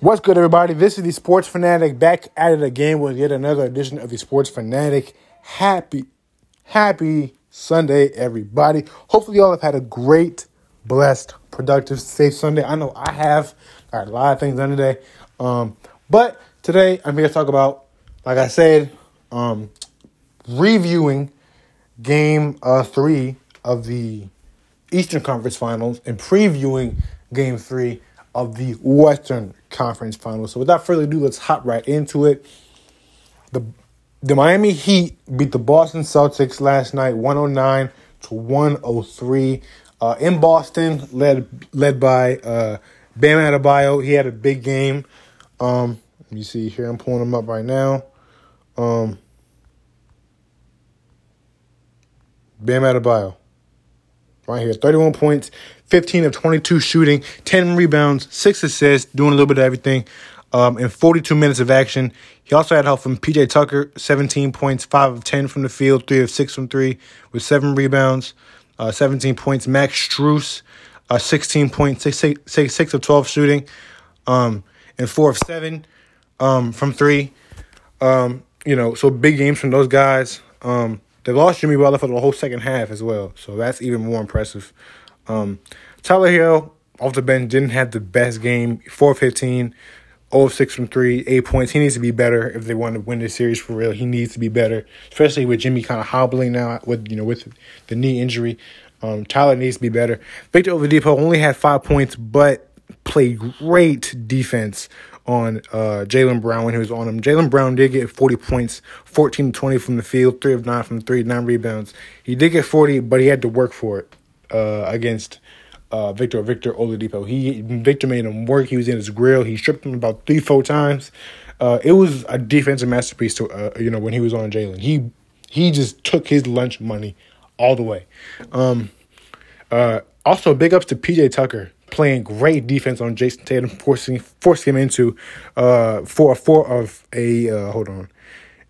What's good, everybody? This is the Sports Fanatic back at it again with yet another edition of the Sports Fanatic. Happy, happy Sunday, everybody. Hopefully, y'all have had a great, blessed, productive, safe Sunday. I know I have. I had a lot of things done today. Um, but today, I'm here to talk about, like I said, um, reviewing game uh, three of the Eastern Conference Finals and previewing game three of the Western Conference Finals. So without further ado, let's hop right into it. The the Miami Heat beat the Boston Celtics last night 109 to 103 uh, in Boston led led by uh, Bam Adebayo. He had a big game. Um, you see here I'm pulling him up right now. Um, Bam Adebayo. Right here, 31 points, 15 of 22 shooting, 10 rebounds, 6 assists, doing a little bit of everything um, in 42 minutes of action. He also had help from PJ Tucker, 17 points, 5 of 10 from the field, 3 of 6 from 3, with 7 rebounds, uh, 17 points. Max Strus, uh, 16 points, 6, 6, 6, 6 of 12 shooting, um, and 4 of 7 um, from 3. Um, you know, so big games from those guys. Um, they lost Jimmy Butler for the whole second half as well, so that's even more impressive. Um, Tyler Herro off the bench didn't have the best game. 4 15, 0 6 from 3, 8 points. He needs to be better if they want to win this series for real. He needs to be better, especially with Jimmy kind of hobbling now with you know with the knee injury. Um, Tyler needs to be better. Victor Oladipo only had five points, but played great defense on uh, Jaylen Brown when he was on him. Jaylen Brown did get 40 points, 14 to 20 from the field, 3 of 9 from 3, 9 rebounds. He did get 40, but he had to work for it uh, against uh, Victor Victor Oladipo. He Victor made him work. He was in his grill. He stripped him about three, four times. Uh, it was a defensive masterpiece. To uh, you know when he was on Jaylen. he he just took his lunch money all the way. Um, uh, also, big ups to PJ Tucker playing great defense on Jayson Tatum, forcing forcing him into uh four four of a uh, hold on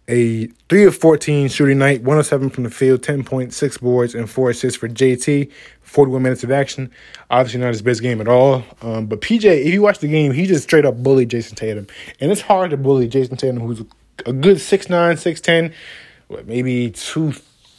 a 3 of 14 shooting night, 107 from the field, 10.6 boards, and 4 assists for JT, 41 minutes of action. Obviously, not his best game at all. Um, but PJ, if you watch the game, he just straight up bullied Jayson Tatum. And it's hard to bully Jayson Tatum, who's a good 6'9, 6'10, what, maybe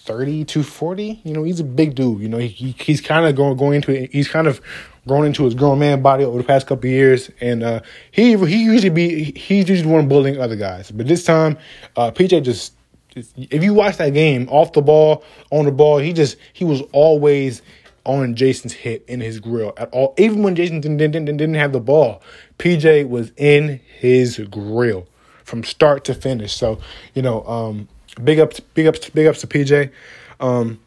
230, 240. You know, he's a big dude. You know, he, he he's kind of going, going into. He's kind of grown into his grown man body over the past couple years, and uh, he he usually be he's usually one bullying other guys. But this time, uh, PJ just if you watch that game off the ball, on the ball, he just he was always on Jayson's hip in his grill at all. Even when Jayson didn't, didn't, didn't have the ball, PJ was in his grill from start to finish. So you know, um, big ups, big ups, big ups to PJ. Um,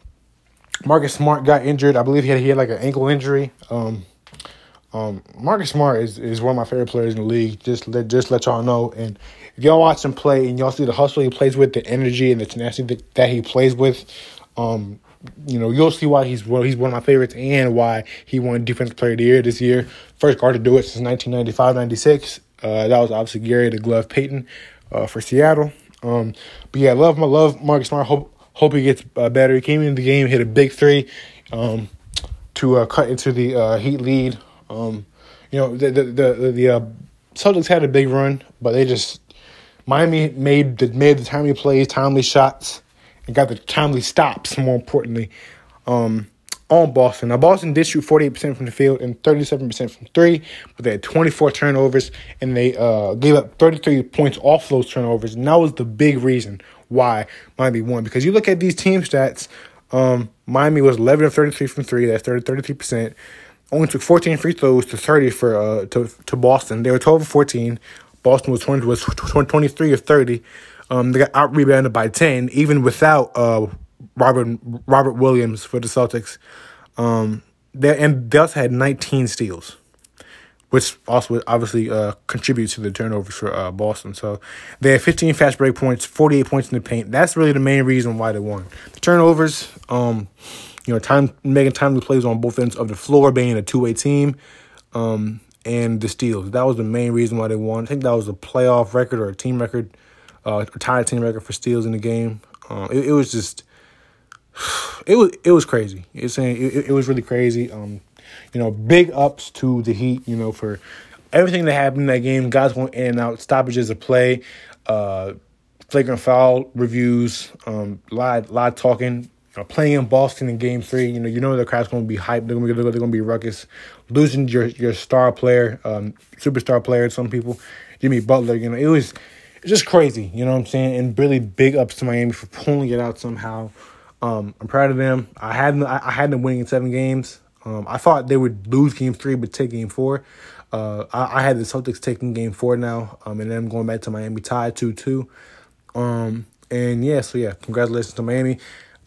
Marcus Smart got injured. I believe he had he had like an ankle injury. Um, um, Marcus Smart is, is one of my favorite players in the league. Just let just let y'all know. And if y'all watch him play and y'all see the hustle he plays with, the energy and the tenacity that, that he plays with, um, you know, you'll see why he's well, he's one of my favorites and why he won Defensive Player of the Year this year. First guard to do it since 1995-96. Uh, that was obviously Gary the Glove Payton uh, for Seattle. Um, but yeah, I love my love Marcus Smart. Hope hope he gets uh, better. He came into the game, hit a big three um, to uh, cut into the uh, Heat lead. Um, you know, the the the, the uh, Celtics had a big run, but they just Miami made the made the timely plays, timely shots, and got the timely stops. More importantly, um, on Boston. Now Boston did shoot forty eight percent from the field and thirty seven percent from three, but they had twenty four turnovers and they uh, gave up thirty three points off those turnovers, and that was the big reason why Miami won. Because you look at these team stats, um, Miami was eleven of thirty three from three. That's 33 percent only took 14 free throws to 30 for uh to to Boston. They were 12 of 14. Boston was 20 was 23 of 30. Um, they got out rebounded by 10, even without uh Robert Robert Williams for the Celtics. Um, they and they also had 19 steals, which also obviously uh contributes to the turnovers for uh Boston. So they had 15 fast break points, 48 points in the paint. That's really the main reason why they won. The turnovers, um you know, time making timely plays on both ends of the floor, being a two way team, um, and the steals. That was the main reason why they won. I think that was a playoff record or a team record, uh, a tied team record for steals in the game. Um, it, it, was just, it was it was crazy. It's saying it, it was really crazy. Um, you know, big ups to the Heat. You know, for everything that happened in that game, guys went in and out, stoppages of play, uh, flagrant foul reviews, um, live live talking. Playing in Boston in Game Three, you know, you know the crowd's going to be hyped. They're going to be, they're going to be ruckus. Losing your your star player, um, superstar player, some people, Jimmy Butler. You know, it was it's just crazy. You know what I'm saying? And really big ups to Miami for pulling it out somehow. Um, I'm proud of them. I had them, I had them winning in seven games. Um, I thought they would lose Game Three, but take Game Four. Uh, I, I, had the Celtics taking Game Four now, um, and then I'm going back to Miami tied two two. Um, and yeah, so yeah, congratulations to Miami.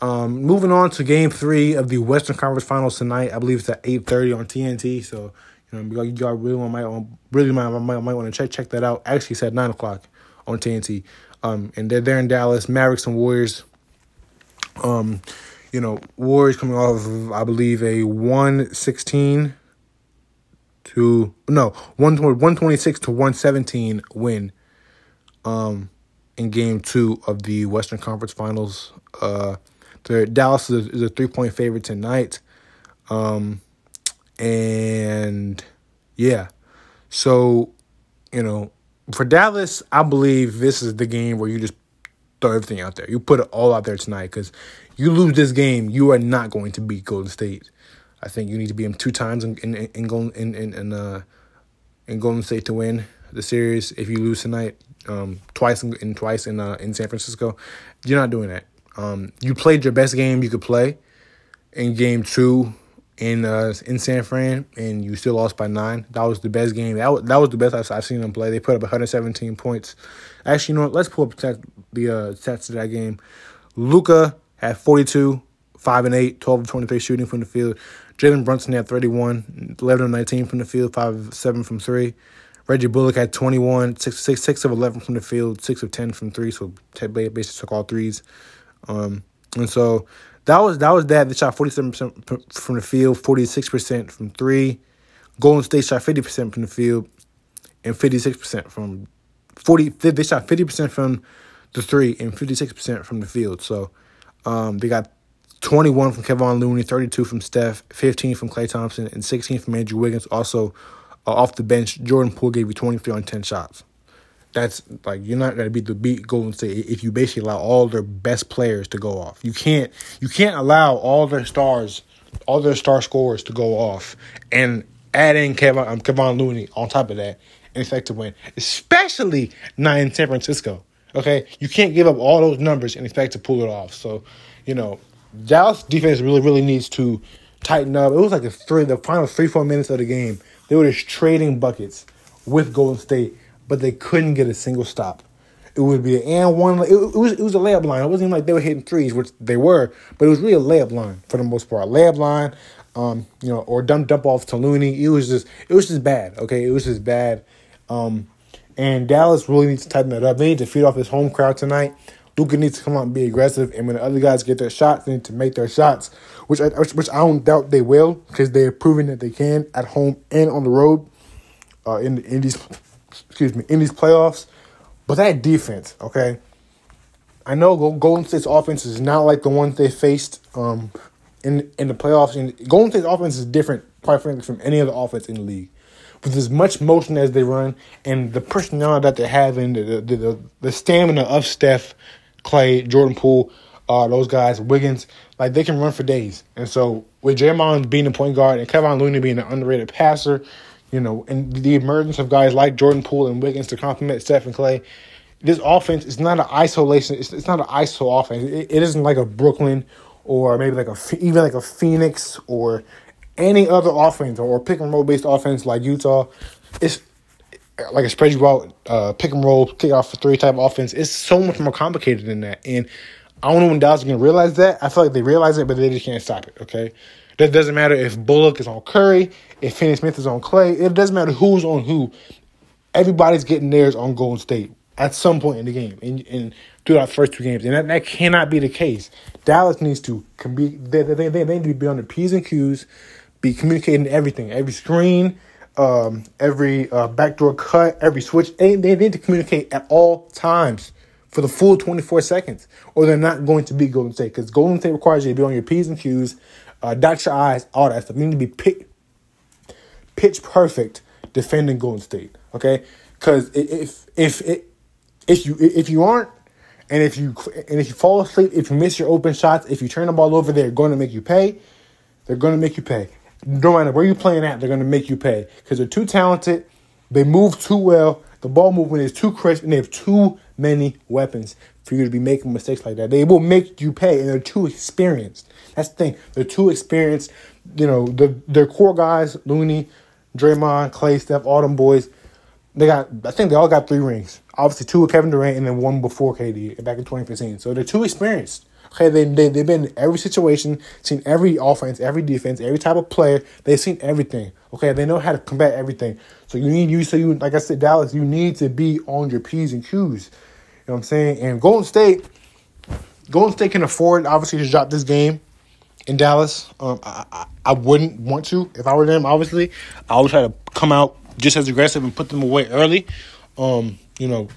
Um, moving on to Game Three of the Western Conference Finals tonight. I believe it's at eight thirty on TNT. So you know, you all really want might really might might, might want to check check that out. Actually, it's at nine o'clock on TNT. Um, and they're there in Dallas. Mavericks and Warriors. Um, you know, Warriors coming off of I believe a one sixteen to no one one twenty six to one seventeen win. Um, in Game Two of the Western Conference Finals. Uh Dallas is a, is a three point favorite tonight. Um, and yeah, so you know, for Dallas, I believe this is the game where you just throw everything out there. You put it all out there tonight because you lose this game, you are not going to beat Golden State. I think you need to beat them two times in in in, in, in, in, uh, in Golden State to win the series. If you lose tonight, um, twice in, in twice in uh, in San Francisco, you're not doing that. Um, you played your best game you could play in game two in uh, in San Fran, and you still lost by nine. That was the best game. That was, that was the best I've, I've seen them play. They put up 117 points. Actually, you know what? Let's pull up the uh, stats of that game. Luka had 42, 5 and 8, 12 of 23 shooting from the field. Jalen Brunson had 31, 11 of 19 from the field, 5 of 7 from 3. Reggie Bullock had 21, 6, 6, 6 of 11 from the field, 6 of 10 from 3, so basically took all threes. Um, and so that was that was that. They shot forty seven percent from the field, forty six percent from three. Golden State shot fifty percent from the field, and fifty six percent from forty. They shot fifty percent from the three and fifty six percent from the field. So um, they got twenty one from Kevon Looney, thirty two from Steph, fifteen from Klay Thompson, and sixteen from Andrew Wiggins. Also uh, off the bench, Jordan Poole gave you twenty three on ten shots that's like you're not gonna beat the beat Golden State if you basically allow all their best players to go off. You can't you can't allow all their stars, all their star scorers to go off and add in Kevin um, Looney on top of that and expect to win, especially not in San Francisco. Okay, you can't give up all those numbers and expect to pull it off. So, you know, Dallas defense really really needs to tighten up. It was like the three the final three four minutes of the game they were just trading buckets with Golden State but they couldn't get a single stop. It would be an and one. It, it, was it was a layup line. It wasn't like they were hitting threes, which they were, but it was really a layup line for the most part. A layup line, um, you know, or dump dump off to Looney. It was just it was just bad. Okay, it was just bad. Um, and Dallas really needs to tighten that up. They need to feed off this home crowd tonight. Luka needs to come out and be aggressive, and when the other guys get their shots, they need to make their shots, which I, which I don't doubt they will, because they are proving that they can at home and on the road. Uh, in in these excuse me, in these playoffs. But that defense, okay. I know Golden State's offense is not like the ones they faced um, in in the playoffs. And Golden State's offense is different, quite frankly, from any other offense in the league. With as much motion as they run and the personnel that they have and the the, the, the stamina of Steph, Klay, Jordan Poole, uh, those guys, Wiggins, like they can run for days. And so with Draymond being the point guard and Kevin Looney being an underrated passer, you know, and the emergence of guys like Jordan Poole and Wiggins to complement Steph and Klay. This offense is not an isolation. It's, it's not an ISO offense. It, it isn't like a Brooklyn or maybe like a even like a Phoenix or any other offense or pick and roll based offense like Utah. It's like a spread you out, uh, pick and roll, kick off for three type offense. It's so much more complicated than that. And I don't know when Dallas is going to realize that. I feel like they realize it, but they just can't stop it. Okay, that doesn't matter if Bullock is on Curry, if Finney Smith is on Klay. It doesn't matter who's on who. Everybody's getting theirs on Golden State at some point in the game and, and throughout the first two games. And that, that cannot be the case. Dallas needs to be they, they, they, they need to be on the P's and Q's, be communicating everything, every screen, um, every uh, backdoor cut, every switch. They, they need to communicate at all times for the full 24 seconds, or they're not going to be Golden State because Golden State requires you to be on your P's and Q's uh, dot your eyes, all that stuff. You need to be pitch, pitch perfect defending Golden State. Okay, because if if if if you if you aren't and if you and if you fall asleep, if you miss your open shots, if you turn the ball over, they're going to make you pay. They're going to make you pay. No matter where you're playing at, they're going to make you pay because they're too talented. They move too well. The ball movement is too crisp, and they have too many weapons for you to be making mistakes like that. They will make you pay, and they're too experienced. That's the thing. They're too experienced. You know, the their core guys, Looney, Draymond, Klay, Steph, all them boys. They got. I think they all got three rings. Obviously, two with Kevin Durant, and then one before KD back in 2015. So they're too experienced. Okay, they, they, they've been in every situation, seen every offense, every defense, every type of player. They've seen everything. Okay, they know how to combat everything. So you need you so you like I said, Dallas, you need to be on your P's and Q's. You know what I'm saying? And Golden State, Golden State can afford obviously to drop this game in Dallas. Um, I, I, I wouldn't want to if I were them. Obviously, I would try to come out just as aggressive and put them away early. Um, you know,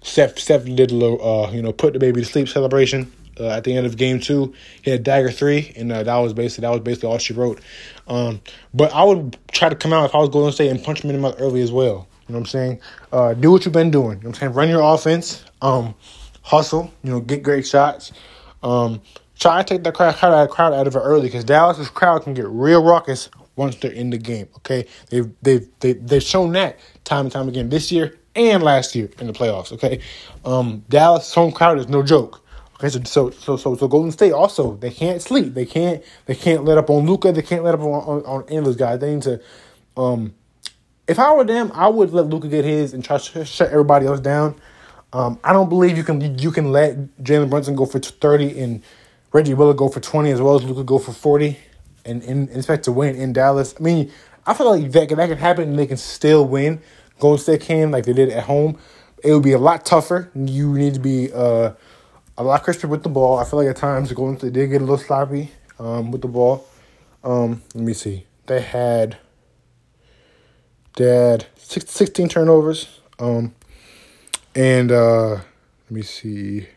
Steph Steph did a little uh, you know put the baby to sleep celebration uh, at the end of game two. He had dagger three, and uh, that was basically that was basically all she wrote. Um, but I would try to come out if I was Golden State and punch him in the mouth early as well. You know what I'm saying? Uh, do what you've been doing. You know I'm saying? Run your offense. Um, hustle. You know, get great shots. Um, try to take the crowd, crowd, crowd out of it early because Dallas's crowd can get real raucous once they're in the game. Okay, they've they've they, they've shown that time and time again this year and last year in the playoffs. Okay, um, Dallas home crowd is no joke. Okay, so so so so, so Golden State also they can't sleep. They can't they can't let up on Luka. They can't let up on, on, on any of those guys. They need to. Um, if I were them, I would let Luka get his and try to shut everybody else down. Um, I don't believe you can you can let Jalen Brunson go for thirty and Reggie Miller go for twenty as well as Luka go for forty and, and, and expect to win in Dallas. I mean, I feel like that that can happen and they can still win. Golden State can like they did at home. It would be a lot tougher. You need to be uh, a lot crisper with the ball. I feel like at times Golden State did get a little sloppy um, with the ball. Um, let me see. They had they had six, 16 turnovers. Um, and uh, let me see.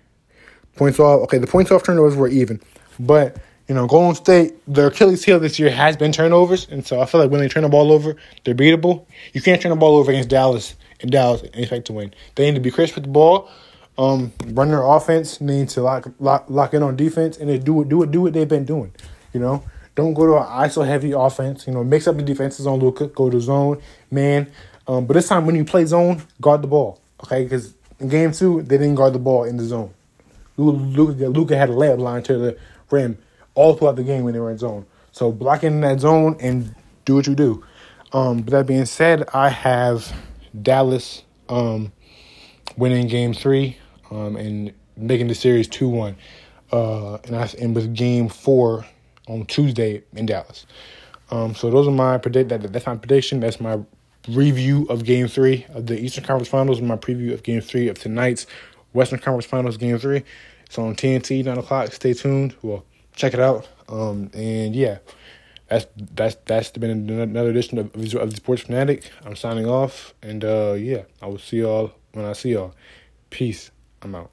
Points off. Okay, the points off turnovers were even, but you know, Golden State, their Achilles heel this year has been turnovers, and so I feel like when they turn the ball over, they're beatable. You can't turn the ball over against Dallas and Dallas and expect to win. They need to be crisp with the ball, um, run their offense. Need to lock lock lock in on defense, and they do do do what they've been doing. You know, don't go to an ISO heavy offense. You know, mix up the defenses on Luka, go to zone, man. Um, but this time when you play zone, guard the ball, okay? Because in game two, they didn't guard the ball in the zone. Luka had a layup line to the rim all throughout the game when they were in zone. So block in that zone and do what you do. Um, but that being said, I have Dallas um, winning game three um, and making the series 2 1. Uh, and, I, and with game four on Tuesday in Dallas. Um, so those are my predict that that's my prediction. That's my review of Game Three of the Eastern Conference Finals. And my preview of Game Three of tonight's Western Conference Finals Game Three. It's on TNT nine o'clock. Stay tuned. Well, check it out. Um, and yeah, that's that's that's been another edition of, of the Sports Fanatic. I'm signing off, and uh, yeah, I will see y'all when I see y'all. Peace. I'm out.